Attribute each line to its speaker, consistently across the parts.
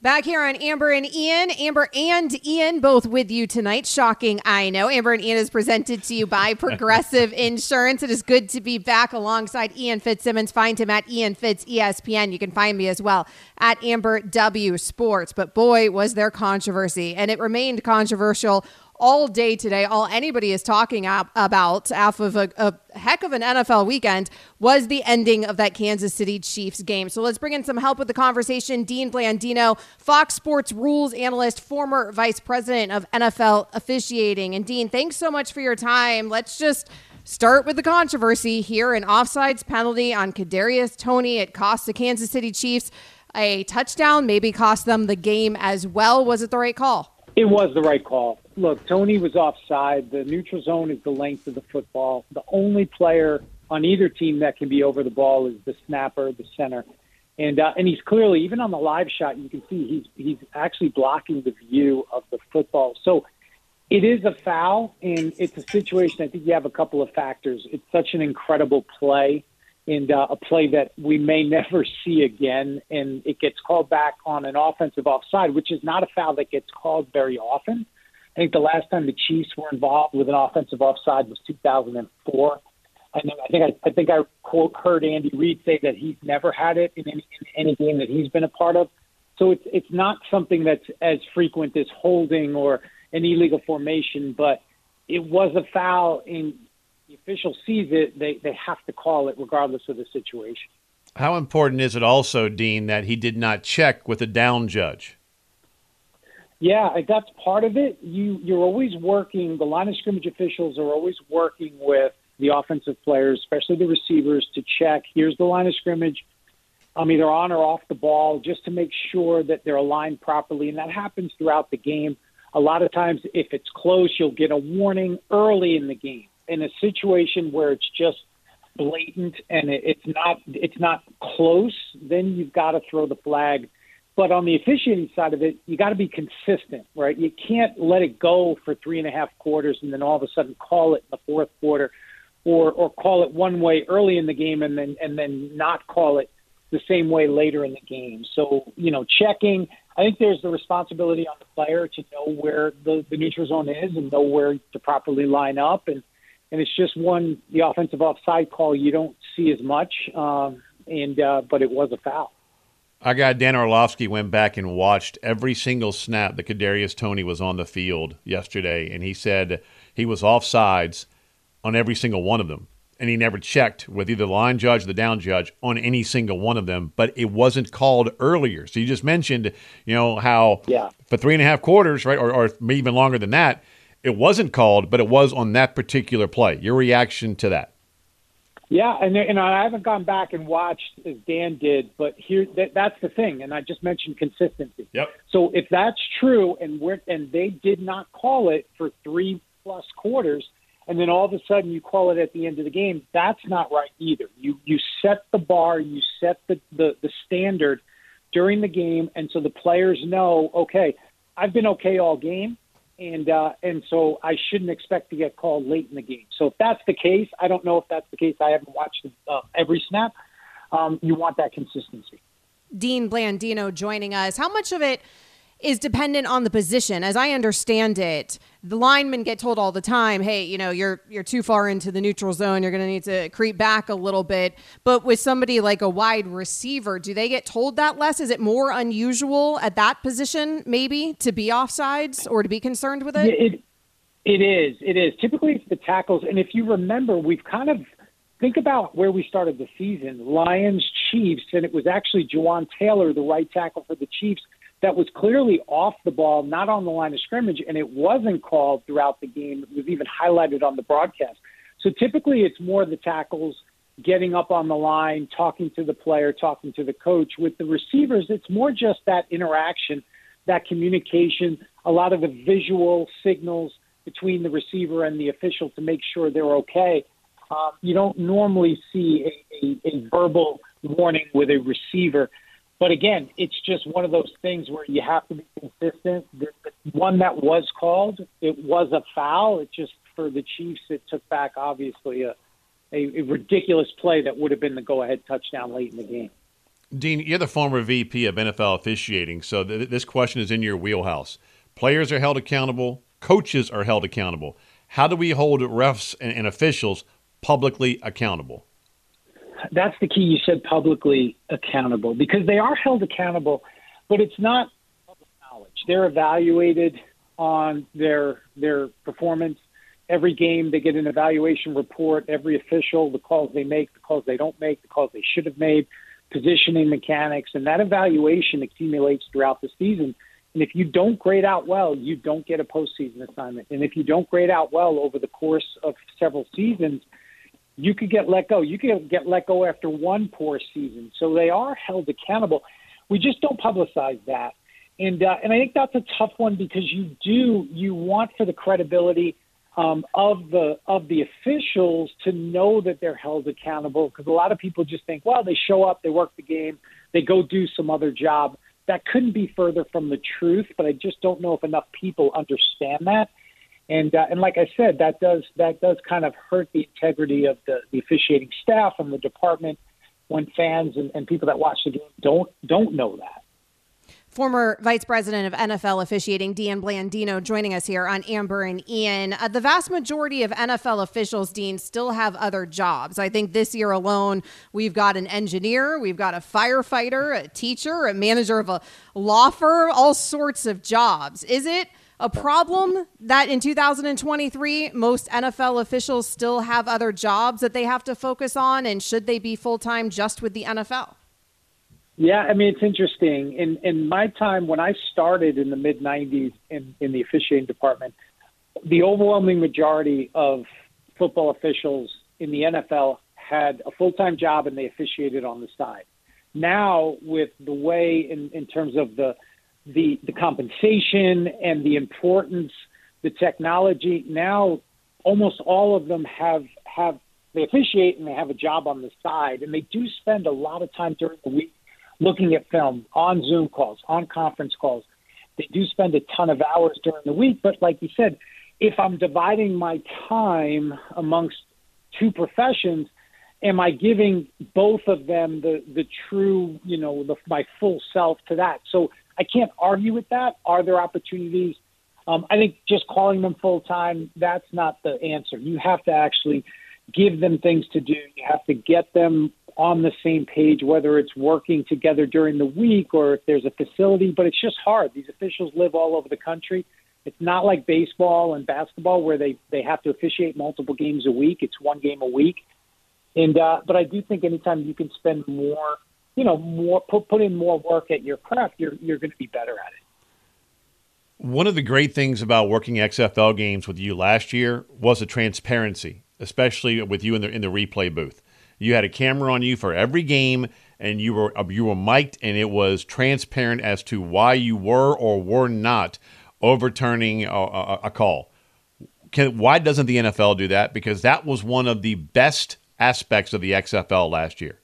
Speaker 1: Back here on Amber and Ian. Amber and Ian both with you tonight. Shocking, I know. Amber and Ian is presented to you by Progressive Insurance. It is good to be back alongside Ian Fitzsimmons. Find him at Ian Fitz ESPN. You can find me as well at Amber W Sports. But boy, was there controversy, and it remained controversial all day today. All anybody is talking about off of a, a, heck of an NFL weekend was the ending of that Kansas City Chiefs game. So let's bring in some help with the conversation. Dean Blandino, Fox Sports rules analyst, former vice president of NFL officiating. And Dean, thanks so much for your time. Let's just start with the controversy here. An offsides penalty on Kadarius Toney. It cost the Kansas City Chiefs a touchdown, maybe cost them the game as well. Was it the right call?
Speaker 2: It was the right call. Look, Toney was offside. The neutral zone is the length of the football. The only player on either team that can be over the ball is the snapper, the center, and uh, and he's clearly even on the live shot you can see he's he's actually blocking the view of the football. So it is a foul, and it's a situation. I think you have a couple of factors. It's such an incredible play and uh, a play that we may never see again. And it gets called back on an offensive offside, which is not a foul that gets called very often. I think the last time the Chiefs were involved with an offensive offside was 2004. And I think I, I think I quote heard Andy Reid say that he's never had it in any, in any game that he's been a part of. So it's it's not something that's as frequent as holding or an illegal formation, but it was a foul, and the official sees it, they, they have to call it regardless of the situation.
Speaker 3: How important is it also, Dean, that he did not check with a down judge?
Speaker 2: Yeah, that's part of it. You you're always working. The line of scrimmage officials are always working with the offensive players, especially the receivers, to check. Here's the line of scrimmage. I'm either on or off the ball, just to make sure that they're aligned properly, and that happens throughout the game. A lot of times, if it's close, you'll get a warning early in the game in a situation where it's just blatant and it's not it's not close, then you've got to throw the flag. But on the officiating side of it, you got to be consistent, right? You can't let it go for three and a half quarters and then all of a sudden call it in the fourth quarter, or or call it one way early in the game and then and then not call it the same way later in the game. So you know, checking. I think there's the responsibility on the player to know where the, the neutral zone is and know where to properly line up and and it's just one the offensive offside call you don't see as much, um, and uh, but it was a foul.
Speaker 3: Our guy Dan Orlovsky went back and watched every single snap that Kadarius Toney was on the field yesterday, and he said he was offsides on every single one of them, and he never checked with either the line judge or the down judge on any single one of them. But it wasn't called earlier. So you just mentioned, you know, how
Speaker 2: yeah.
Speaker 3: for three and a half quarters, right, or, or even longer than that it wasn't called, but it was on that particular play. Your reaction to that?
Speaker 2: Yeah, and and I haven't gone back and watched as Dan did, but here that, that's the thing, and I just mentioned consistency.
Speaker 3: Yep.
Speaker 2: So if that's true, and we're and they did not call it for three plus quarters, and then all of a sudden you call it at the end of the game, that's not right either. You you set the bar, you set the the, the standard during the game, and so the players know, okay, I've been okay all game and uh, and so I shouldn't expect to get called late in the game. So if that's the case, I don't know if that's the case. I haven't watched uh, every snap. Um, you want that consistency.
Speaker 1: Dean Blandino joining us. How much of it is dependent on the position. As I understand it, the linemen get told all the time, "Hey, you know, you're you're too far into the neutral zone. You're going to need to creep back a little bit." But with somebody like a wide receiver, do they get told that less? Is it more unusual at that position maybe to be offsides or to be concerned with it?
Speaker 2: It it is. It is. Typically it's the tackles and if you remember, we've kind of think about where we started the season. Lions, Chiefs, and it was actually Jawaan Taylor, the right tackle for the Chiefs that was clearly off the ball, not on the line of scrimmage, and it wasn't called throughout the game. It was even highlighted on the broadcast. So typically it's more the tackles getting up on the line, talking to the player, talking to the coach. With the receivers, it's more just that interaction, that communication, a lot of the visual signals between the receiver and the official to make sure they're okay. Um, you don't normally see a, a, a verbal warning with a receiver. But again, it's just one of those things where you have to be consistent. The, the one that was called, it was a foul. It just for the Chiefs, it took back obviously a, a, a ridiculous play that would have been the go-ahead touchdown late in the game.
Speaker 3: Dean, you're the former VP of NFL officiating, so th- this question is in your wheelhouse. Players are held accountable, coaches are held accountable. How do we hold refs and, and officials publicly accountable?
Speaker 2: That's the key. You said publicly accountable because they are held accountable, but it's not public knowledge. They're evaluated on their their performance. Every game, they get an evaluation report. Every official, the calls they make, the calls they don't make, the calls they should have made, positioning mechanics, and that evaluation accumulates throughout the season. And if you don't grade out well, you don't get a postseason assignment. And if you don't grade out well over the course of several seasons, you could get let go. You could get let go after one poor season. So they are held accountable. We just don't publicize that. And uh, and I think that's a tough one because you do you want for the credibility um, of the of the officials to know that they're held accountable because a lot of people just think, well, they show up, they work the game, they go do some other job. That couldn't be further from the truth, but I just don't know if enough people understand that. And uh, and like I said, that does that does kind of hurt the integrity of the, the officiating staff and the department when fans and, and people that watch the game don't don't know that.
Speaker 1: Former Vice President of NFL officiating Dean Blandino joining us here on Amber and Ian. Uh, the vast majority of NFL officials, Dean, still have other jobs. I think this year alone, we've got an engineer, we've got a firefighter, a teacher, a manager of a law firm, all sorts of jobs. Is it a problem that in 2023 most NFL officials still have other jobs that they have to focus on? And should they be full time just with the NFL?
Speaker 2: Yeah, I mean it's interesting. In in my time when I started in the mid '90s in in the officiating department, the overwhelming majority of football officials in the NFL had a full time job and they officiated on the side. Now, with the way in in terms of the the the compensation and the importance, the technology, now almost all of them have have they officiate and they have a job on the side, and they do spend a lot of time during the week looking at film on Zoom calls, on conference calls. They do spend a ton of hours during the week, but like you said, if I'm dividing my time amongst two professions, am I giving both of them the the true, you know, the, my full self to that? So I can't argue with that. Are there opportunities? Um, I think just calling them full time, that's not the answer. You have to actually give them things to do. You have to get them on the same page, whether it's working together during the week or if there's a facility, but it's just hard. These officials live all over the country. It's not like baseball and basketball where they, they have to officiate multiple games a week. It's one game a week. And uh, but I do think anytime you can spend more, you know, more put put in more work at your craft, you're you're going to be better at it.
Speaker 3: One of the great things about working XFL games with you last year was the transparency, especially with you in the in the replay booth. You had a camera on you for every game, and you were uh, you were mic'd, and it was transparent as to why you were or were not overturning a, a, a call. Can, why doesn't the NFL do that? Because that was one of the best aspects of the XFL last year.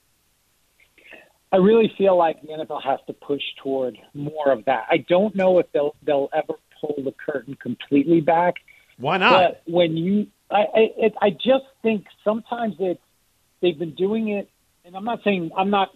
Speaker 2: I really feel like the NFL has to push toward more of that. I don't know if they'll they'll ever pull the curtain completely back.
Speaker 3: Why not?
Speaker 2: But when you, I, I, it, I just think sometimes it's They've been doing it, and I'm not saying I'm not.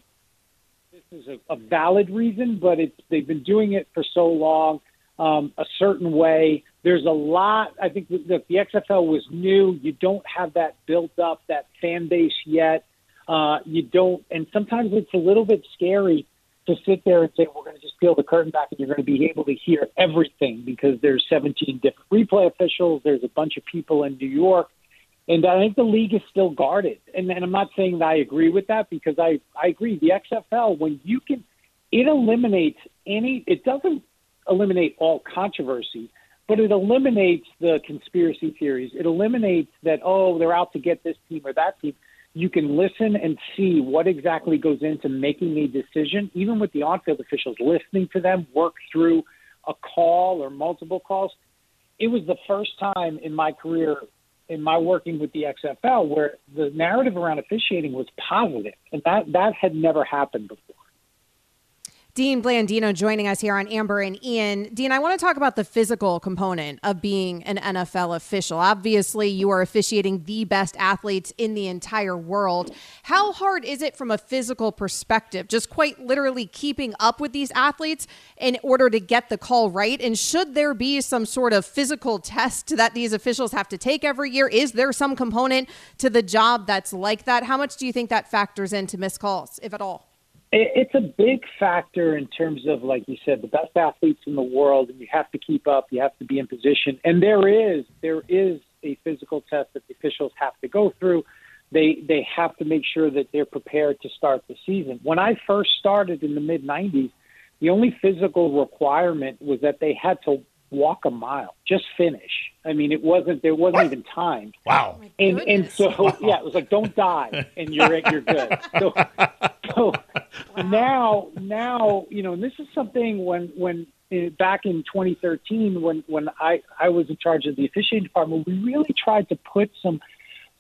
Speaker 2: This is a, a valid reason, but it's they've been doing it for so long, um, a certain way. There's a lot. I think that the XFL was new. You don't have that built up, that fan base yet. Uh, you don't, and sometimes it's a little bit scary to sit there and say we're going to just peel the curtain back and you're going to be able to hear everything because there's 17 different replay officials. There's a bunch of people in New York and I think the league is still guarded. And, and I'm not saying that I agree with that because I, I agree. The XFL, when you can, it eliminates any, it doesn't eliminate all controversy, but it eliminates the conspiracy theories. It eliminates that, oh, they're out to get this team or that team. You can listen and see what exactly goes into making a decision, even with the on field officials, listening to them work through a call or multiple calls. It was the first time in my career in my working with the XFL where the narrative around officiating was positive, and that that had never happened before.
Speaker 1: Dean Blandino joining us here on Amber and Ian. Dean, I want to talk about the physical component of being an NFL official. Obviously, you are officiating the best athletes in the entire world. How hard is it from a physical perspective, just quite literally keeping up with these athletes in order to get the call right? And should there be some sort of physical test that these officials have to take every year? Is there some component to the job that's like that? How much do you think that factors into missed calls, if at all?
Speaker 2: It's a big factor in terms of, like you said, the best athletes in the world, and you have to keep up. You have to be in position, and there is there is a physical test that the officials have to go through. They they have to make sure that they're prepared to start the season. When I first started in the mid '90s, the only physical requirement was that they had to walk a mile, just finish. I mean, it wasn't there wasn't even time.
Speaker 3: Wow.
Speaker 1: Oh
Speaker 2: and and so wow. yeah, it was like don't die and you're you're good. So so now now you know, and this is something when when uh, back in 2013 when when I I was in charge of the officiating department, we really tried to put some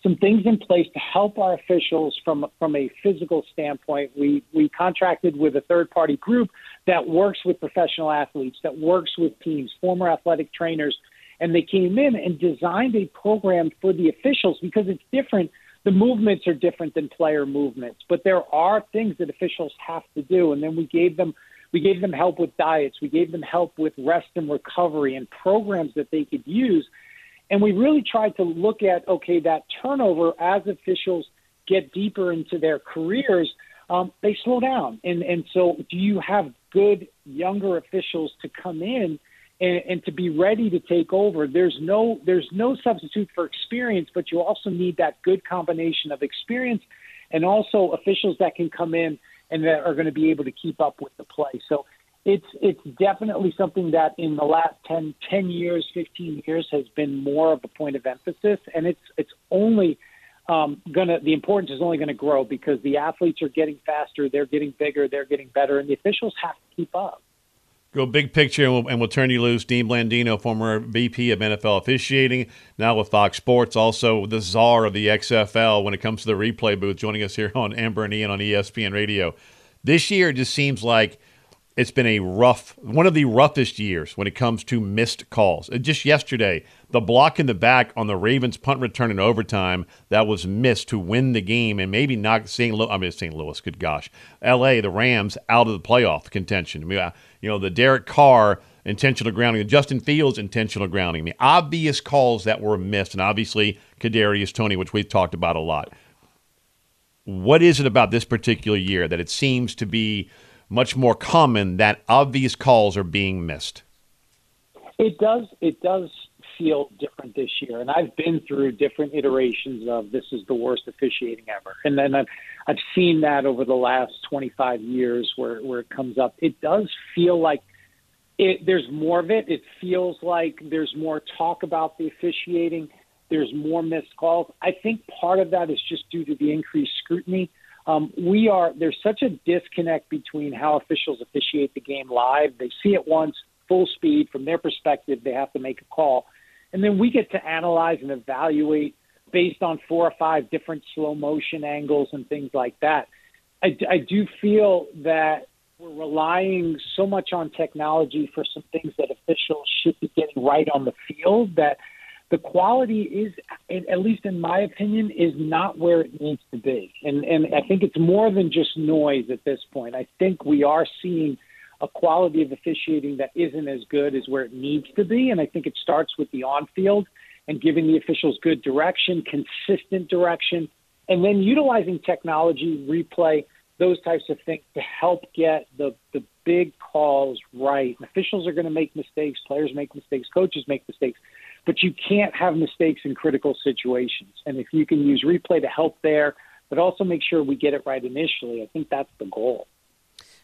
Speaker 2: some things in place to help our officials from from a physical standpoint. We we contracted with a third party group that works with professional athletes, that works with teams, former athletic trainers, and they came in and designed a program for the officials because it's different. The movements are different than player movements, but there are things that officials have to do, and then we gave them we gave them help with diets, we gave them help with rest and recovery, and programs that they could use. And we really tried to look at okay, that turnover as officials get deeper into their careers, um, they slow down. And and so, do you have good younger officials to come in and, and to be ready to take over? There's no there's no substitute for experience, but you also need that good combination of experience and also officials that can come in and that are going to be able to keep up with the play. So it's it's definitely something that in the last 10, 10 years, 15 years has been more of a point of emphasis, and it's it's only um, gonna the importance is only going to grow because the athletes are getting faster, they're getting bigger, they're getting better, and the officials have to keep up.
Speaker 3: Go big picture, and we'll, and we'll turn you loose. Dean Blandino, former VP of NFL officiating, now with Fox Sports, also the czar of the XFL when it comes to the replay booth, joining us here on Amber and Ian on ESPN Radio. This year just seems like it's been a rough, one of the roughest years when it comes to missed calls. Uh, just yesterday, the block in the back on the Ravens punt return in overtime that was missed to win the game and maybe knock St. Louis, I mean, St. Louis, good gosh, LA, the Rams, out of the playoff contention. I mean, you know, the Derek Carr intentional grounding, the Justin Fields intentional grounding. the obvious calls that were missed, and obviously Kadarius Toney, which we've talked about a lot. What is it about this particular year that it seems to be – much more common that obvious calls are being missed.
Speaker 2: It does. It does feel different this year, and I've been through different iterations of this is the worst officiating ever, and then I've I've seen that over the last 25 years where where it comes up. It does feel like it, there's more of it. It feels like there's more talk about the officiating. There's more missed calls. I think part of that is just due to the increased scrutiny. Um, we are there's such a disconnect between how officials officiate the game live. They see it once, full speed. From their perspective, they have to make a call, and then we get to analyze and evaluate based on four or five different slow motion angles and things like that. I, I do feel that we're relying so much on technology for some things that officials should be getting right on the field that the quality is, at least in my opinion, is not where it needs to be. And and I think it's more than just noise at this point. I think we are seeing a quality of officiating that isn't as good as where it needs to be. And I think it starts with the on field and giving the officials good direction, consistent direction, and then utilizing technology, replay, those types of things to help get the the big calls right. Officials are going to make mistakes, players make mistakes, coaches make mistakes but you can't have mistakes in critical situations. And if you can use replay to help there, but also make sure we get it right initially, I think that's the goal.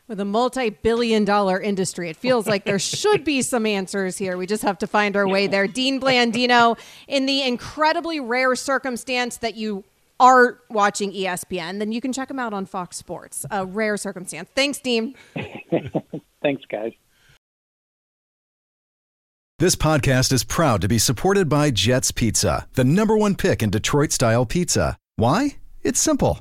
Speaker 1: With a multi billion dollar industry, it feels like there should be some answers here. We just have to find our way there. Dean Blandino, in the incredibly rare circumstance that you are watching ESPN, then you can check him out on Fox Sports. A rare circumstance. Thanks, Dean.
Speaker 2: Thanks, guys.
Speaker 4: This podcast is proud to be supported by Jets Pizza, the number one pick in Detroit style pizza. Why? It's simple.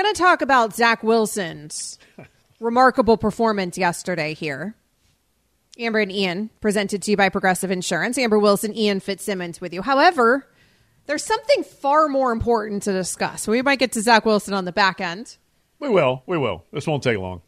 Speaker 1: Going to talk about Zach Wilson's remarkable performance yesterday here. Amber and Ian, presented to you by Progressive Insurance. Amber Wilson, Ian Fitzsimmons with you. However, there's something far more important to discuss. We might get to Zach Wilson on the back end.
Speaker 3: We will. We will. This won't take long.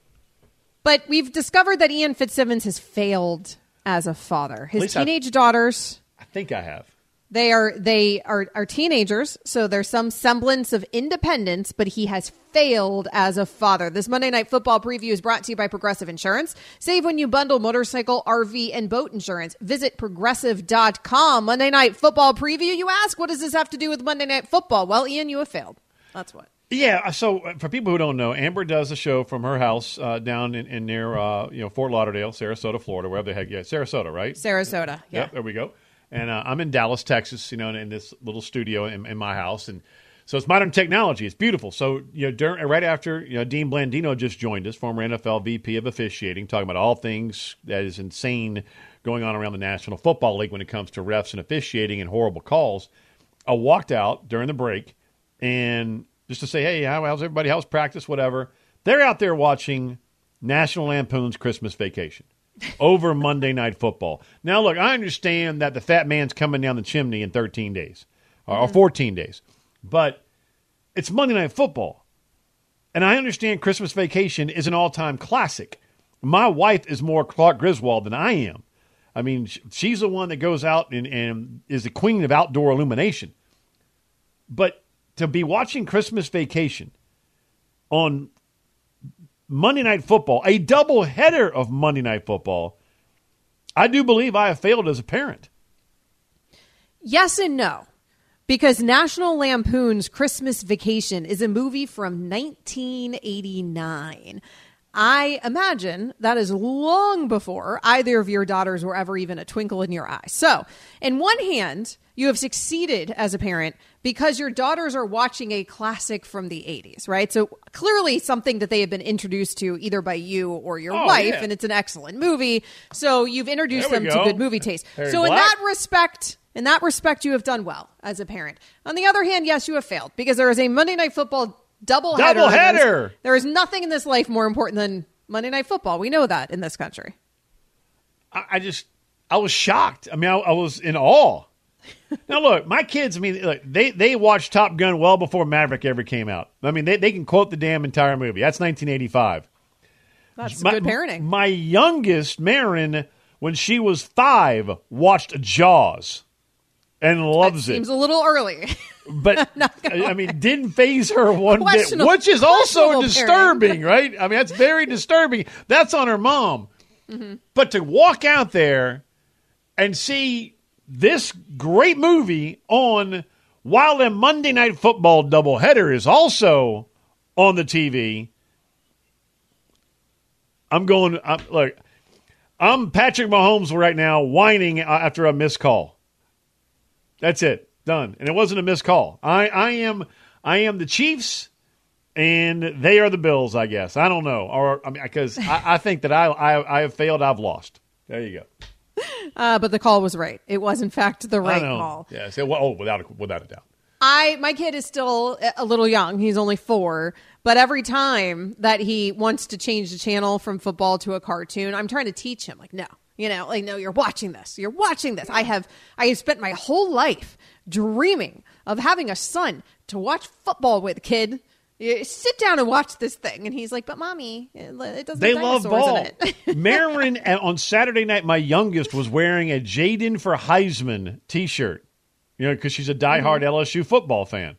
Speaker 1: But we've discovered that Ian Fitzsimmons has failed as a father. His teenage daughters,
Speaker 3: I think I have.
Speaker 1: They are they are, are teenagers, so there's some semblance of independence, but he has failed as a father. This Monday night football preview is brought to you by Progressive Insurance. Save when you bundle motorcycle, RV, and boat insurance. Visit progressive.com. Monday night football preview. You ask, what does this have to do with Monday night football? Well, Ian, you have failed. That's what.
Speaker 3: Yeah. So uh, for people who don't know, Amber does a show from her house uh, down in, in near uh, you know Fort Lauderdale, Sarasota, Florida, wherever the heck. Yeah, Sarasota, right?
Speaker 1: Sarasota. Yeah.
Speaker 3: Yep, there we go. And uh, I'm in Dallas, Texas, you know, in, in this little studio in, in my house, and so it's modern technology. It's beautiful. So you know, during, right after you know, Dean Blandino just joined us, former NFL VP of officiating, talking about all things that is insane going on around the National Football League when it comes to refs and officiating and horrible calls. I walked out during the break and just to say, hey, how, how's everybody? How's practice? Whatever. They're out there watching National Lampoon's Christmas Vacation over Monday Night Football. Now, look, I understand that the fat man's coming down the chimney in 13 days or, or mm-hmm. 14 days, but it's Monday Night Football. And I understand Christmas Vacation is an all time classic. My wife is more Clark Griswold than I am. I mean, she's the one that goes out and, and is the queen of outdoor illumination. But to be watching Christmas Vacation on Monday Night Football, a double header of Monday Night Football, I do believe I have failed as a parent.
Speaker 1: Yes and no. Because National Lampoon's Christmas Vacation is a movie from 1989. I imagine that is long before either of your daughters were ever even a twinkle in your eye. So, in one hand, you have succeeded as a parent because your daughters are watching a classic from the 80s, right? So, clearly something that they have been introduced to either by you or your
Speaker 3: Oh,
Speaker 1: wife,
Speaker 3: yeah.
Speaker 1: and it's an excellent movie. So, you've introduced them to good movie taste.
Speaker 3: Harry
Speaker 1: so, in that respect, in that respect, you have done well as a parent. On the other hand, yes, you have failed because there is a Monday Night Football double header.
Speaker 3: Doubleheader!
Speaker 1: There is nothing in this life more important than Monday Night Football. We know that in this country.
Speaker 3: I, I just, I was shocked. I mean, I, I was in awe. Now, look, my kids, I mean, look, they, they watched Top Gun well before Maverick ever came out. I mean, they, they can quote the damn entire movie. That's 1985.
Speaker 1: That's
Speaker 3: My-
Speaker 1: good parenting.
Speaker 3: My youngest, Marin, when she was five, watched Jaws and loves it.
Speaker 1: Seems a little early.
Speaker 3: But I mean, didn't phase her one bit, which is also disturbing, right? I mean, that's very disturbing. That's on her mom.
Speaker 1: Mm-hmm.
Speaker 3: But to walk out there and see this great movie on while the Monday Night Football doubleheader is also on the TV, I'm going. I'm, look, I'm Patrick Mahomes right now, whining after a missed call. That's it. Done. And it wasn't a missed call. I, I am I am the Chiefs and they are the Bills, I guess. I don't know. Or I mean because I, I think that I, I I have failed, I've lost. There you go.
Speaker 1: Uh, but the call was right. It was, in fact, the right call.
Speaker 3: Yes. It- well, oh, without a, without a doubt.
Speaker 1: I my kid is still a little young. He's only four, but every time that he wants to change the channel from football to a cartoon, I'm trying to teach him like, no, you know, like no, you're watching this. You're watching this. I have I have spent my whole life dreaming of having a son to watch football with, kid. Sit down and watch this thing. And he's like, but mommy, it doesn't
Speaker 3: They love ball. Marin on Saturday night, my youngest was wearing a Jayden for Heisman t shirt, you know, because she's a diehard mm-hmm. LSU football fan.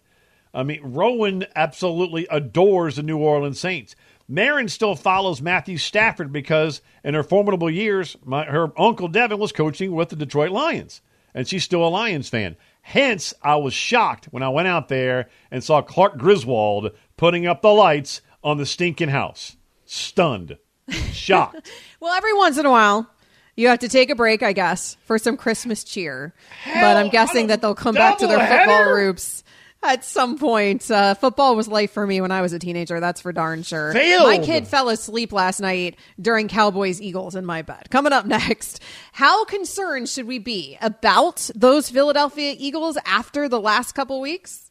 Speaker 3: I mean, Rowan absolutely adores the New Orleans Saints. Marin still follows Matthew Stafford because in her formidable years, my, her uncle Devin was coaching with the Detroit Lions, and she's still a Lions fan. Hence, I was shocked when I went out there and saw Clark Griswold putting up the lights on the stinking house. Stunned. Shocked.
Speaker 1: well, every once in a while, you have to take a break, I guess, for some Christmas cheer. Hell, but I'm guessing that they'll come back to their football roots at some point. Uh, football was life for me when I was a teenager. That's for darn sure.
Speaker 3: Failed.
Speaker 1: My kid fell asleep last night during Cowboys Eagles in my bed. Coming up next, how concerned should we be about those Philadelphia Eagles after the last couple weeks?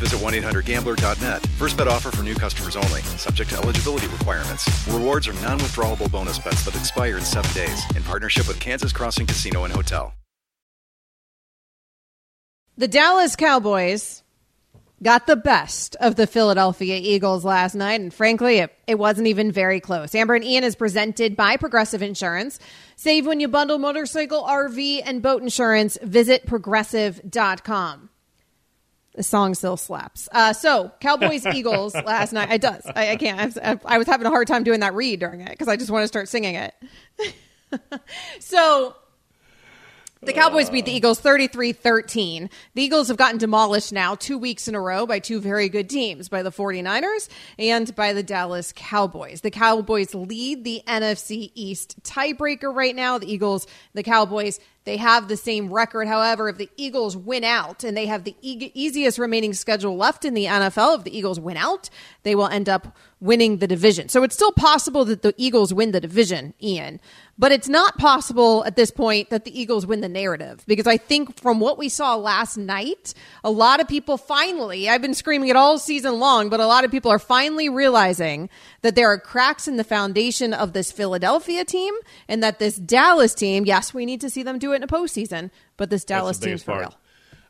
Speaker 4: visit 1-800-GAMBLER.net. First bet offer for new customers only. Subject to eligibility requirements. Rewards are non-withdrawable bonus bets that expire in seven days. In partnership with Kansas Crossing Casino and Hotel.
Speaker 1: The Dallas Cowboys got the best of the Philadelphia Eagles last night, and frankly, it, it wasn't even very close. Amber and Ian is presented by Progressive Insurance. Save when you bundle motorcycle, RV, and boat insurance. Visit progressive.com. The song still slaps. Uh, so, Cowboys Eagles last night. It does. I, I can't. I, I was having a hard time doing that read during it because I just want to start singing it. so, the Cowboys beat the Eagles 33 13. The Eagles have gotten demolished now two weeks in a row by two very good teams, by the 49ers and by the Dallas Cowboys. The Cowboys lead the NFC East tiebreaker right now. The Eagles, the Cowboys, they have the same record. However, if the Eagles win out and they have the e- easiest remaining schedule left in the NFL, if the Eagles win out, they will end up winning the division. So it's still possible that the Eagles win the division, Ian. But it's not possible at this point that the Eagles win the narrative because I think from what we saw last night, a lot of people finally, I've been screaming it all season long, but a lot of people are finally realizing that there are cracks in the foundation of this Philadelphia team and that this Dallas team, yes, we need to see them do it in a postseason, but this Dallas team's for real.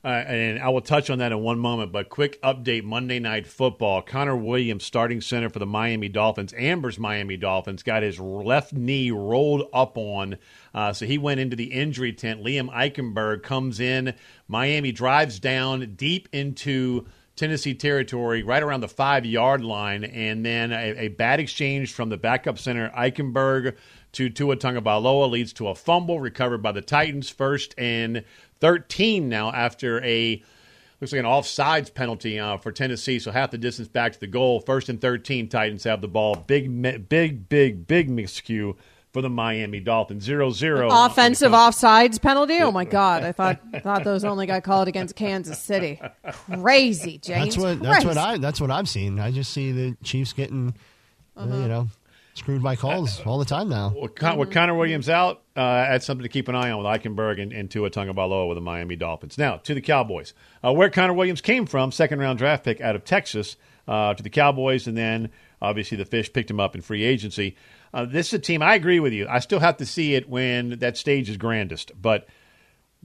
Speaker 3: Uh, and I will touch on that in one moment. But quick update: Monday Night Football. Connor Williams, starting center for the Miami Dolphins. Amber's Miami Dolphins got his left knee rolled up on, uh, so he went into the injury tent. Liam Eichenberg comes in. Miami drives down deep into. Tennessee territory, right around the five yard line, and then a, a bad exchange from the backup center Eichenberg to Tua Tagovailoa leads to a fumble recovered by the Titans. First and 13 now after a looks like an offsides penalty uh, for Tennessee. So half the distance back to the goal. First and 13, Titans have the ball. Big, big, big, big miscue for the Miami Dolphins. Zero zero.
Speaker 1: Offensive offsides penalty. Oh my God! I thought thought those only got called against Kansas City. Crazy, James.
Speaker 5: That's what that's what I that's what I've seen. I just see the Chiefs getting, uh-huh. you know, screwed by calls all the time now.
Speaker 3: With, Con- with Connor Williams out, uh, that's something to keep an eye on with Eichenberg and, and Tua Tagovailoa with the Miami Dolphins. Now to the Cowboys, uh, where Connor Williams came from, second round draft pick out of Texas uh, to the Cowboys, and then obviously the Fish picked him up in free agency. Uh, this is a team. I agree with you. I still have to see it when that stage is grandest, but.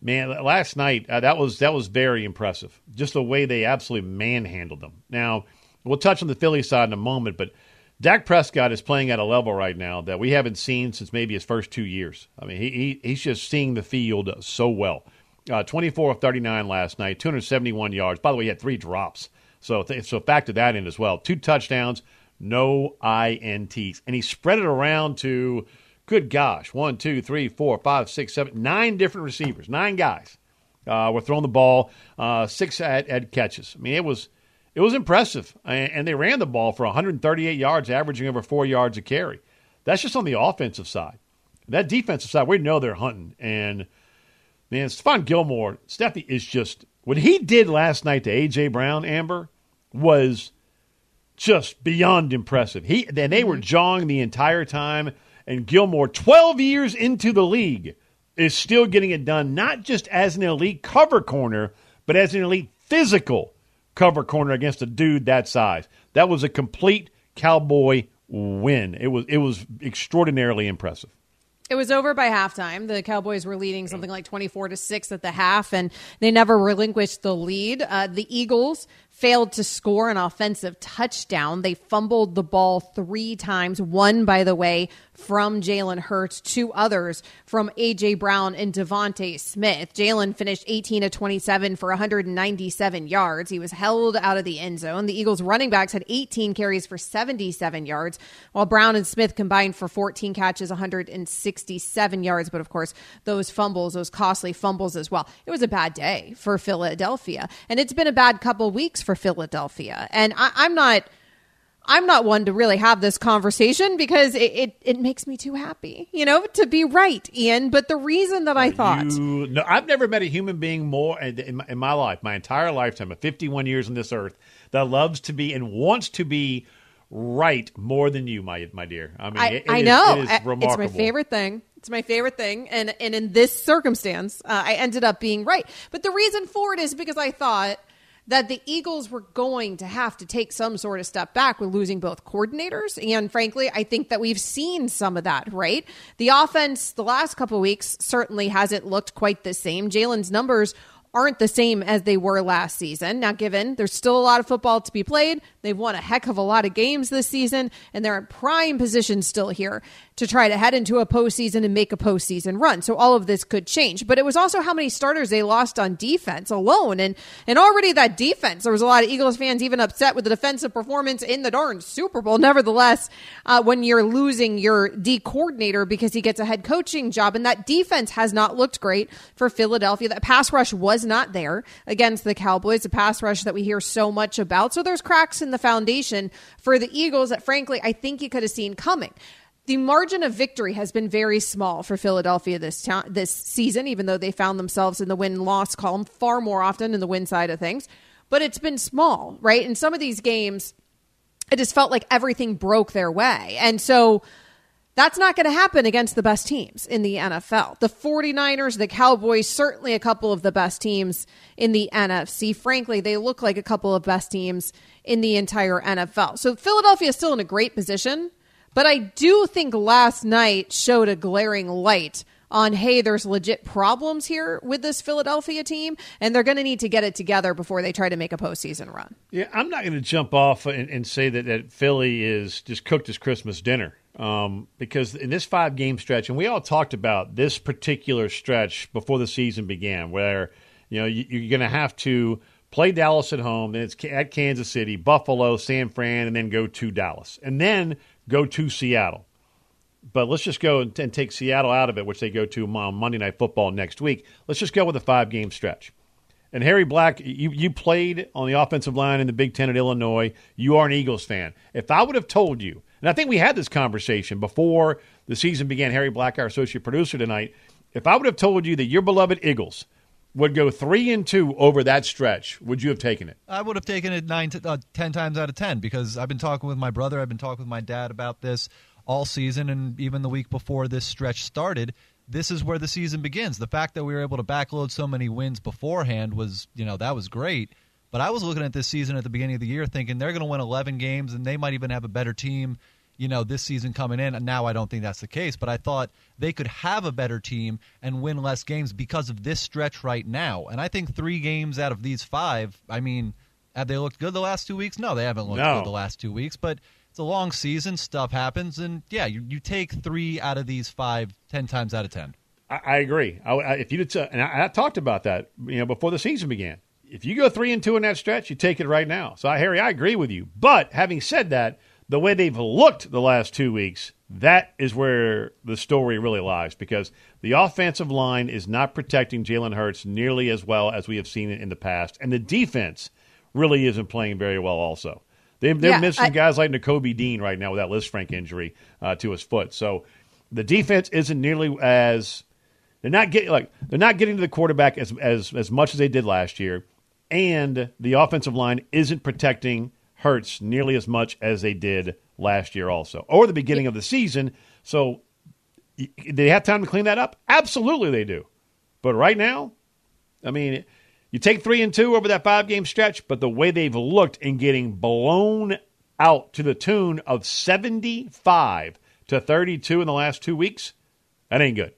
Speaker 3: Man, last night uh, that was that was very impressive. Just the way they absolutely manhandled them. Now we'll touch on the Philly side in a moment, but Dak Prescott is playing at a level right now that we haven't seen since maybe his first two years. I mean, he, he he's just seeing the field so well. Uh, 24 of 39 last night, 271 yards. By the way, he had three drops. So, th- so factor that in as well. Two touchdowns, no INTs. And he spread it around to good gosh, one, two, three, four, five, six, seven, nine different receivers, nine guys uh, were throwing the ball, uh, six at, had catches. I mean, it was it was impressive, and, and they ran the ball for 138 yards, averaging over four yards a carry. That's just on the offensive side. That defensive side, we know they're hunting, and man, Stephon Gilmore, Steffi is just what he did last night to AJ Brown, Amber, was just beyond impressive. He then they were mm-hmm. jawing the entire time, and Gilmore, 12 years into the league, is still getting it done, not just as an elite cover corner, but as an elite physical cover corner against a dude that size. That was a complete cowboy win. It was it was extraordinarily impressive.
Speaker 1: It was over by halftime. The Cowboys were leading something like 24 to 6 at the half, and they never relinquished the lead. Uh, the Eagles failed to score an offensive touchdown. They fumbled the ball three times, one, by the way, from Jalen Hurts, two others from A.J. Brown and DeVonta Smith. Jalen finished 18 to 27 for 197 yards. He was held out of the end zone. The Eagles running backs had 18 carries for 77 yards, while Brown and Smith combined for 14 catches, 167 yards. But of course, those fumbles, those costly fumbles as well. It was a bad day for Philadelphia. And it's been a bad couple weeks for Philadelphia. And I, I'm not. I'm not one to really have this conversation because it, it, it, makes me too happy, you know, to be right, Ian. But the reason that I thought.
Speaker 3: You, no, I've never met a human being more in my, in my life, my entire lifetime of 51 years on this earth, that loves to be and wants to be right more than you, my my dear. I mean,
Speaker 1: I,
Speaker 3: it, it
Speaker 1: I
Speaker 3: is-
Speaker 1: know.
Speaker 3: it is remarkable.
Speaker 1: It's my favorite thing. It's my favorite thing. And, and in this circumstance, uh, I ended up being right. But the reason for it is because I thought that the Eagles were going to have to take some sort of step back with losing both coordinators. And frankly, I think that we've seen some of that, right? The offense the last couple weeks certainly hasn't looked quite the same. Jalen's numbers aren't the same as they were last season. Now, given there's still a lot of football to be played, they've won a heck of a lot of games this season, and they're in prime position still here to try to head into a postseason and make a postseason run. So all of this could change. But it was also how many starters they lost on defense alone, and and already that defense. There was a lot of Eagles fans even upset with the defensive performance in the darn Super Bowl. Nevertheless, uh, when you're losing your D coordinator because he gets a head coaching job, and that defense has not looked great for Philadelphia. That pass rush was not there against the Cowboys, a pass rush that we hear so much about. So there's cracks in the foundation for the Eagles that, frankly, I think you could have seen coming. The margin of victory has been very small for Philadelphia this this season, even though they found themselves in the win loss column far more often in the win side of things. But it's been small, right? In some of these games, it just felt like everything broke their way. And so that's not going to happen against the best teams in the NFL. The 49ers, the Cowboys, certainly a couple of the best teams in the NFC. Frankly, they look like a couple of best teams in the entire NFL. So Philadelphia is still in a great position, but I do think last night showed a glaring light on hey, there's legit problems here with this Philadelphia team, and they're going to need to get it together before they try to make a postseason run.
Speaker 3: Yeah, I'm not going to jump off and, and say that, that Philly is just cooked as Christmas dinner. Um, because in this five game stretch, and we all talked about this particular stretch before the season began, where you know you, you're going to have to play Dallas at home, then it's at Kansas City, Buffalo, San Fran, and then go to Dallas, and then go to Seattle. But let's just go and, take Seattle out of it, which they go to on Monday Night Football next week. Let's just go with a five game stretch. And Harry Black, you, you played on the offensive line in the Big Ten at Illinois. You are an Eagles fan. If I would have told you, and I think we had this conversation before the season began, Harry Black, our associate producer tonight, if I would have told you that your beloved Eagles would go three and two over that stretch, would you have taken it?
Speaker 6: I would have taken it nine to uh, ten times out of ten because I've been talking with my brother, I've been talking with my dad about this all season, and even the week before this stretch started. This is where the season begins. The fact that we were able to backload so many wins beforehand was, you know, that was great. But I was looking at this season at the beginning of the year thinking they're going to win 11 games and they might even have a better team, you know, this season coming in. And now I don't think that's the case. But I thought they could have a better team and win less games because of this stretch right now. And I think three games out of these five, I mean, have they looked good the last two weeks? No, they haven't looked
Speaker 3: No.
Speaker 6: good the last two weeks. But it's a long season. Stuff happens. And yeah, you, you take three out of these five ten times out of ten.
Speaker 3: I, I agree. I, I, if you did, and I, I talked about that, you know, before the season began. If you go three and two in that stretch, you take it right now. So, Harry, I agree with you. But having said that, the way they've looked the last two weeks, That is where the story really lies because the offensive line is not protecting Jalen Hurts nearly as well as we have seen it in the past. And the defense really isn't playing very well, also. They, they're
Speaker 1: Yeah,
Speaker 3: missing
Speaker 1: I-
Speaker 3: guys like Nakobe Dean right now with that Lisfranc injury uh, to his foot. So the defense isn't nearly as they're not getting like they're not getting to the quarterback as as as much as they did last year, and the offensive line isn't protecting Hurts nearly as much as they did last year, also or the beginning of the season. So they have time to clean that up. Absolutely, they do. But right now, I mean, you take three and two over that five game stretch, but the way they've looked in getting blown out to the tune of 75 to 32 in the last two weeks, that ain't good.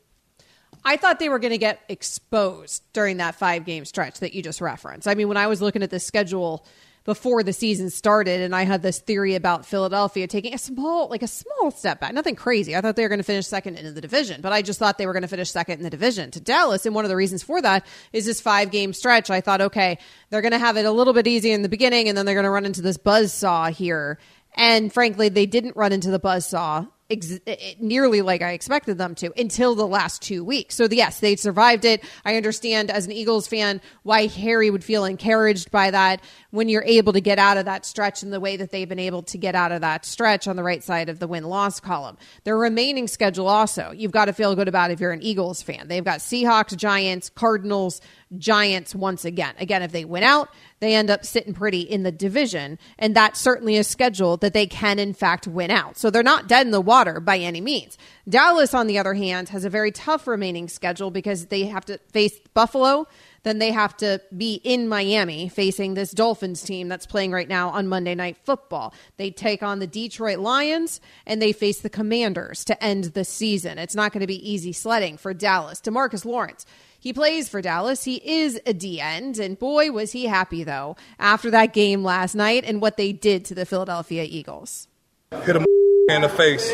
Speaker 1: I thought they were going to get exposed during that five game stretch that you just referenced. I mean, when I was looking at the schedule before the season started, and I had this theory about Philadelphia taking a small, like a small step back, nothing crazy. I thought they were going to finish second in the division, but I just thought they were going to finish second in the division to Dallas. And one of the reasons for that is this five game stretch. I thought, okay, they're going to have it a little bit easy in the beginning, and then they're going to run into this buzz saw here. And frankly, they didn't run into the buzz saw ex- eh, eh, nearly like I expected them to until the last two weeks. So, yes, they survived it. I understand as an Eagles fan why Harry would feel encouraged by that when you're able to get out of that stretch in the way that they've been able to get out of that stretch on the right side of the win loss column. Their remaining schedule also, you've got to feel good about if you're an Eagles fan. They've got Seahawks, Giants, Cardinals, Giants once again. Again, if they win out, they end up sitting pretty in the division. And that's certainly a schedule that they can, in fact, win out. So they're not dead in the water by any means. Dallas, on the other hand, has a very tough remaining schedule because they have to face Buffalo. Then they have to be in Miami facing this Dolphins team that's playing right now on Monday Night Football. They take on the Detroit Lions and they face the Commanders to end the season. It's not going to be easy sledding for Dallas. Demarcus Lawrence. He plays for Dallas. He is a D end. And boy, was he happy, though, after that game last night and what they did to the Philadelphia Eagles.
Speaker 7: hit them in the face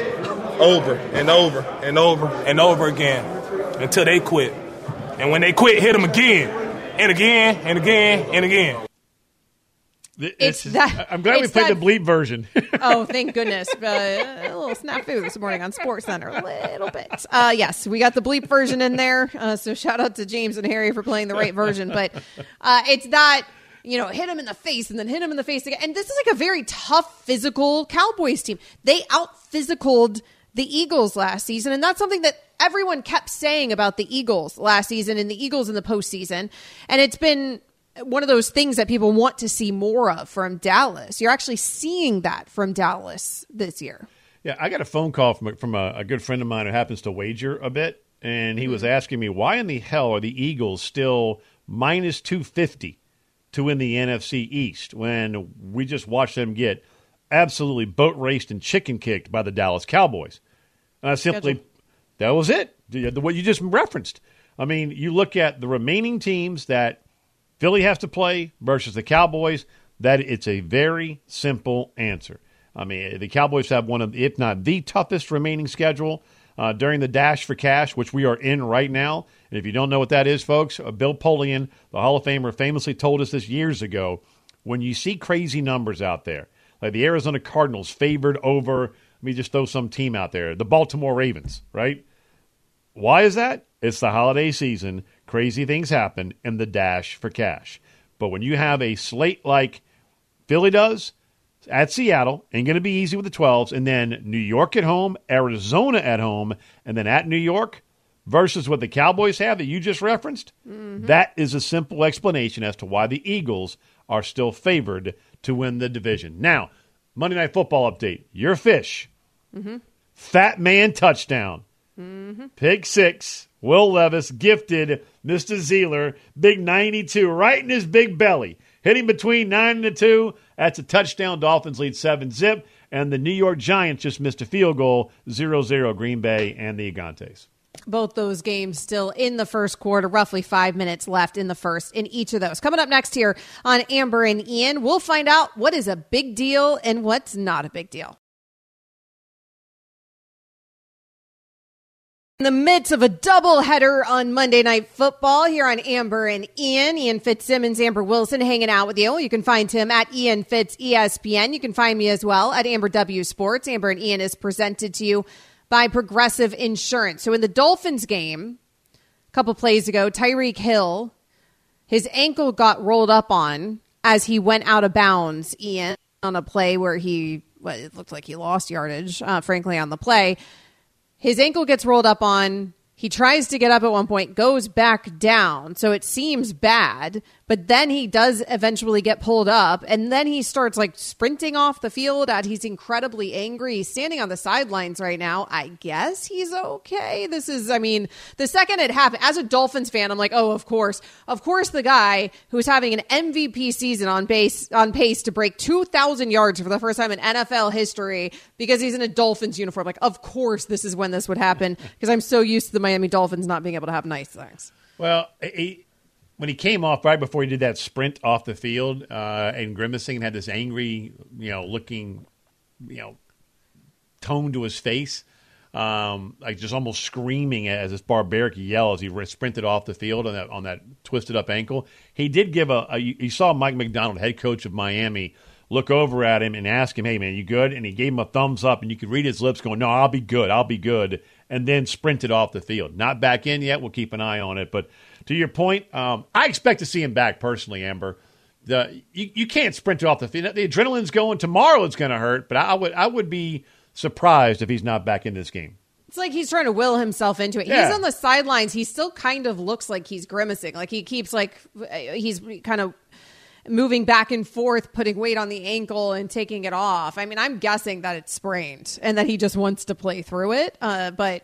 Speaker 7: over and over and over and over again until they quit. And when they quit, hit them again and again and again and again.
Speaker 1: It's that-
Speaker 3: I'm glad we played
Speaker 1: that-
Speaker 3: the bleep version.
Speaker 1: oh, thank goodness. Uh, a little snafu this morning on Sports Center. A little bit. Uh, yes, we got the bleep version in there. Uh, so shout out to James and Harry for playing the right version. But uh, it's that, you know, hit him in the face and then hit him in the face again. And this is like a very tough, physical Cowboys team. They out physicaled the Eagles last season. And that's something that everyone kept saying about the Eagles last season and the Eagles in the postseason. And it's been one of those things that people want to see more of from Dallas. You're actually seeing that from Dallas this year.
Speaker 3: Yeah, I got a phone call from a, from a, a good friend of mine who happens to wager a bit, and he was mm-hmm. asking me why in the hell are the Eagles still minus two fifty to win the NFC East when we just watched them get absolutely boat raced and chicken kicked by the Dallas Cowboys. And I simply,
Speaker 1: Schedule.
Speaker 3: that was it. What you just referenced. I mean, you look at the remaining teams that Philly has to play versus the Cowboys. That it's a very simple answer. I mean, the Cowboys have one of, if not the toughest remaining schedule uh, during the dash for cash, which we are in right now. And if you don't know what that is, folks, uh, Bill Polian, the Hall of Famer, famously told us this years ago. When you see crazy numbers out there, like the Arizona Cardinals favored over, let me just throw some team out there, the Baltimore Ravens, right? Why is that? It's the holiday season. Crazy things happen in the dash for cash. But when you have a slate like Philly does at Seattle, ain't going to be easy with the 12s, and then New York at home, Arizona at home, and then at New York versus what the Cowboys have that you just referenced, mm-hmm. that is a simple explanation as to why the Eagles are still favored to win the division. Now, Monday Night Football update. Your fish. Mm-hmm. Fat man touchdown. Mm-hmm. Pick six. Will Levis gifted Mr. Sieler big 92 right in his big belly. Hitting between 9 and the 2. That's a touchdown. Dolphins lead 7 zip. And the New York Giants just missed a field goal 0 0 Green Bay and the Giants
Speaker 1: Both those games still in the first quarter, roughly five minutes left in the first in each of those. Coming up next here on Amber and Ian, we'll find out what is a big deal and what's not a big deal. In the midst of a doubleheader on Monday Night Football here on Amber and Ian, Ian Fitzsimmons, Amber Wilson hanging out with you. You can find him at Ian Fitz ESPN. You can find me as well at Amber W Sports. Amber and Ian is presented to you by Progressive Insurance. So in the Dolphins game a couple plays ago, Tyreek Hill, his ankle got rolled up on as he went out of bounds, Ian, on a play where he, well, it looked like he lost yardage, uh, frankly, on the play. His ankle gets rolled up on. He tries to get up at one point, goes back down. So it seems bad, but then he does eventually get pulled up and then he starts like sprinting off the field at he's incredibly angry. He's standing on the sidelines right now. I guess he's okay. This is I mean, the second it happened as a Dolphins fan, I'm like, "Oh, of course. Of course the guy who's having an MVP season on base on pace to break 2000 yards for the first time in NFL history because he's in a Dolphins uniform. Like, of course this is when this would happen because I'm so used to the Miami Dolphins not being able to have nice things.
Speaker 3: Well, he, when he came off right before he did that sprint off the field uh, and grimacing and had this angry, you know, looking, you know, tone to his face, um, like just almost screaming as this barbaric yell as he sprinted off the field on that on that twisted up ankle. He did give a, a you saw Mike McDaniel, head coach of Miami, look over at him and ask him, "Hey man, you good?" And he gave him a thumbs up, and you could read his lips going, "No, I'll be good, I'll be good." And then sprinted off the field. Not back in yet. We'll keep an eye on it, but to your point, um, I expect to see him back personally, Amber. The you, you can't sprint off the field. The adrenaline's going. Tomorrow it's going to hurt, but I would I would be surprised if he's not back in this game.
Speaker 1: It's like he's trying to will himself into it.
Speaker 3: Yeah.
Speaker 1: He's on the sidelines. He still kind of looks like he's grimacing. Like he keeps like he's kind of moving back and forth, putting weight on the ankle and taking it off. I mean, I'm guessing that it's sprained and that he just wants to play through it. Uh, but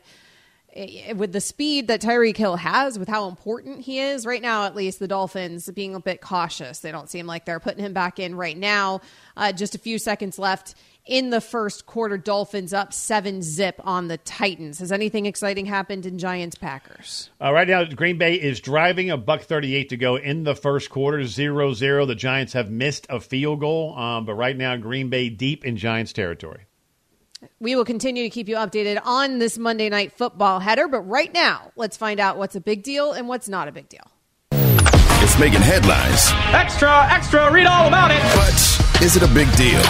Speaker 1: with the speed that Tyreek Hill has, with how important he is right now, at least the Dolphins being a bit cautious. They don't seem like they're putting him back in right now. Uh, just a few seconds left in the first quarter. Dolphins up seven zip on the Titans. Has anything exciting happened in Giants Packers?
Speaker 3: Uh, right now, Green Bay is driving a buck 38 to go in the first quarter, 0 0. The Giants have missed a field goal, um, but right now, Green Bay deep in Giants territory.
Speaker 1: We will continue to keep you updated on this Monday night football header, but right now, let's find out what's a big deal and what's not a big deal.
Speaker 8: It's making headlines.
Speaker 9: Extra, extra, read all about it.
Speaker 8: But is it a big deal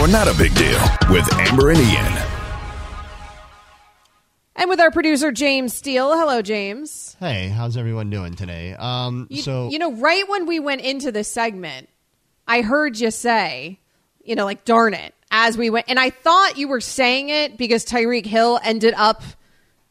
Speaker 8: or not a big deal with Amber and Ian?
Speaker 1: And with our producer, James Steele. Hello, James.
Speaker 5: Hey, how's everyone doing today? Um,
Speaker 1: You,
Speaker 5: so
Speaker 1: you know, right when we went into this segment, I heard you say, you know, like, darn it, as we went. And I thought you were saying it because Tyreek Hill ended up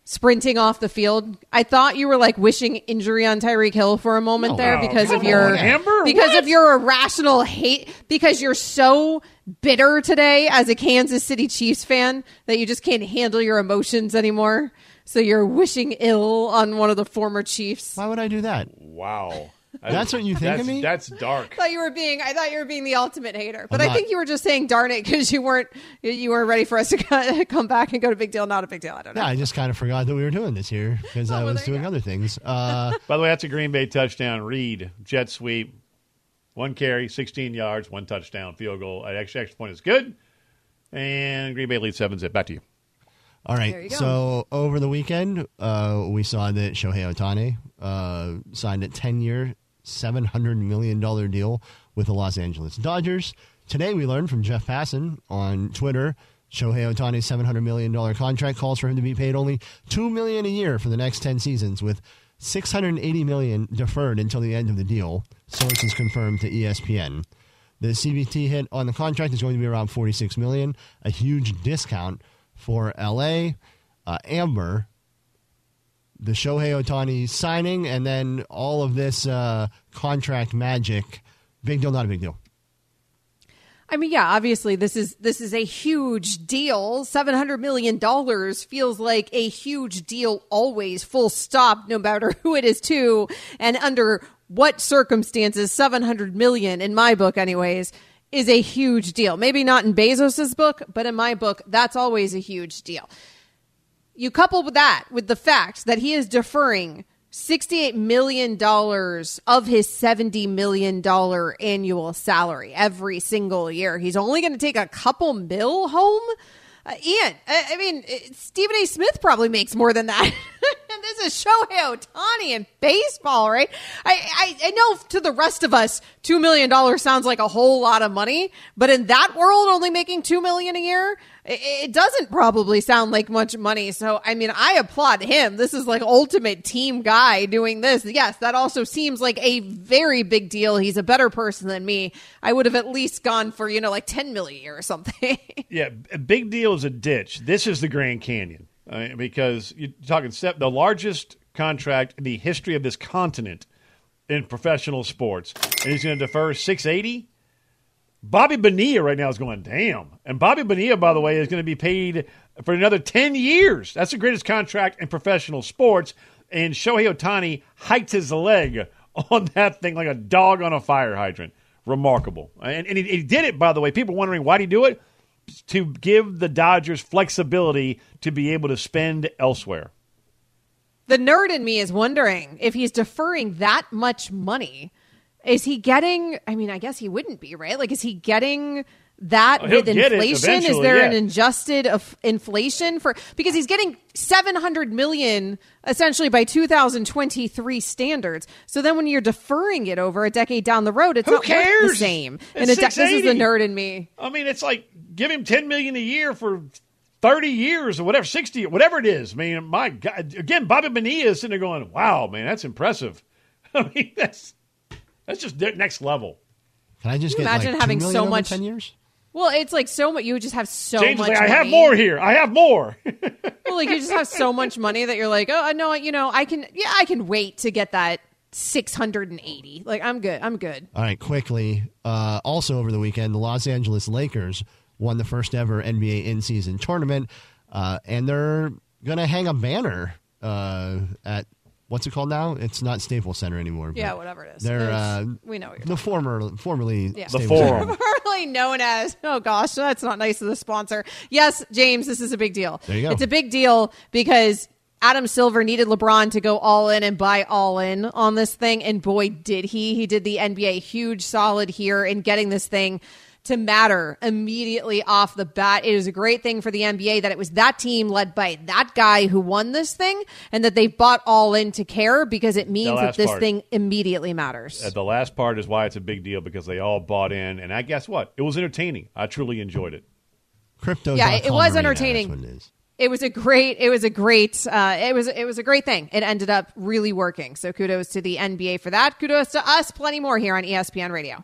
Speaker 1: sprinting off the field. I thought you were like wishing injury on Tyreek Hill for a moment
Speaker 5: No.
Speaker 1: there
Speaker 3: Oh,
Speaker 1: because of your
Speaker 3: on, Amber,
Speaker 1: because
Speaker 3: what?
Speaker 1: of your irrational hate because you're so bitter today as a Kansas City Chiefs fan that you just can't handle your emotions anymore. So you're wishing ill on one of the former Chiefs.
Speaker 5: why would I do that?
Speaker 3: Wow.
Speaker 5: That's what you think
Speaker 3: that's,
Speaker 5: of me?
Speaker 3: That's dark.
Speaker 1: I thought you were being I thought you were being the ultimate hater. But
Speaker 5: I'm
Speaker 1: I
Speaker 5: not.
Speaker 1: think you were just saying darn it because you weren't you weren't ready for us to come back and go to big deal, not a big deal. I don't know.
Speaker 5: Yeah, I just kind of forgot that we were doing this here because I
Speaker 1: Oh, well,
Speaker 5: was
Speaker 1: there
Speaker 5: doing other things. Uh,
Speaker 3: By the way, that's a Green Bay touchdown. Reed, jet sweep, one carry, 16 yards, one touchdown, field goal. Uh, Extra, extra point is good. And Green Bay leads 7 zip. Back to you.
Speaker 5: all
Speaker 1: There you
Speaker 5: right.
Speaker 1: go.
Speaker 5: So over the weekend, uh, we saw that Shohei Ohtani uh, signed a 10 year, $700 million deal with the Los Angeles Dodgers. Today, we learned from Jeff Passan on Twitter. Shohei Ohtani's $700 million contract calls for him to be paid only $2 million a year for the next 10 seasons, with $680 million deferred until the end of the deal, sources confirmed to ESPN. The CBT hit on the contract is going to be around $46 million, a huge discount for LA. Uh, Amber, the Shohei Ohtani signing, and then all of this uh, contract magic. Big deal, not a big deal.
Speaker 1: I mean, yeah, obviously this is this is a huge deal. Seven hundred million dollars feels like a huge deal always, full stop, no matter who it is to and under what circumstances. Seven hundred million, in my book, anyways, is a huge deal. Maybe not in Bezos's book, but in my book, that's always a huge deal. You couple with that with the fact that he is deferring $68 million of his $70 million annual salary every single year. He's only going to take a couple mil home. Uh, Ian, I, I mean, uh, Stephen A. Smith probably makes more than that. and this is Shohei Ohtani in baseball, right? I, I, I know to the rest of us, $2 million sounds like a whole lot of money, but in that world, only making 2 million a year, it doesn't probably sound like much money. So, I mean, I applaud him. This is like ultimate team guy doing this. Yes, that also seems like a very big deal. He's a better person than me. I would have at least gone for, you know, like 10 million or something.
Speaker 3: yeah, a big deal is a ditch. This is the Grand Canyon because you're talking step the largest contract in the history of this continent in professional sports. And he's going to defer 680 Bobby Bonilla right now is going, damn. And Bobby Bonilla, by the way, is going to be paid for another 10 years. That's the greatest contract in professional sports. And Shohei Ohtani hiked his leg on that thing like a dog on a fire hydrant. Remarkable. And, and he, he did it, by the way. People wondering why did he do it? To give the Dodgers flexibility to be able to spend elsewhere.
Speaker 1: The nerd in me is wondering if he's deferring that much money is he getting? I mean, I guess he wouldn't be right. Like, is he getting? that
Speaker 3: oh,
Speaker 1: with inflation is there yeah. an adjusted of inflation for because he's getting 700 million essentially by 2023 standards so then when you're deferring it over a decade down the road it's
Speaker 3: Who
Speaker 1: not
Speaker 3: cares?
Speaker 1: the same
Speaker 3: it's
Speaker 1: and this is the nerd in me
Speaker 3: i mean it's like give him 10 million a year for 30 years or whatever 60 whatever it is i mean my god again bobby bonilla is sitting there going wow man that's impressive i mean that's that's just next level.
Speaker 5: Can I just
Speaker 1: Can
Speaker 5: get
Speaker 1: imagine
Speaker 5: like
Speaker 1: having so much
Speaker 5: ten years?
Speaker 1: Well, it's like so much. You would just have so
Speaker 3: James
Speaker 1: much.
Speaker 3: Like,
Speaker 1: I
Speaker 3: have more here. I have more.
Speaker 1: well, like you just have so much money that you're like, oh no, you know, I can, yeah, I can wait to get that 680. Like I'm good. I'm good.
Speaker 5: All right, quickly. Uh, also over the weekend, the Los Angeles Lakers won the first ever NBA in-season tournament, uh, and they're gonna hang a banner uh, at what's it called now? It's not Staples Center anymore.
Speaker 1: Yeah, whatever it is.
Speaker 5: They're uh,
Speaker 1: we know
Speaker 5: the former formerly
Speaker 1: yeah.
Speaker 3: the forum,
Speaker 1: formerly known as. Oh gosh, that's not nice of the sponsor. Yes, James, this is a big deal.
Speaker 5: There you go.
Speaker 1: It's a big deal because Adam Silver needed LeBron to go all in and buy all in on this thing, and boy, did he! He did the NBA huge solid here in getting this thing to matter immediately off the bat. It is a great thing for the NBA that it was that team led by that guy who won this thing and that they bought all in to care because it means that this
Speaker 3: part.
Speaker 1: thing immediately matters.
Speaker 3: Uh, the last part is why it's a big deal because they all bought in. And I guess what? It was entertaining. I truly enjoyed it.
Speaker 5: Crypto.
Speaker 1: Yeah, it was entertaining.
Speaker 5: It,
Speaker 1: it was a great it was a great uh, it was it was a great thing it ended up really working so kudos to the nba for that kudos to us plenty more here on espn radio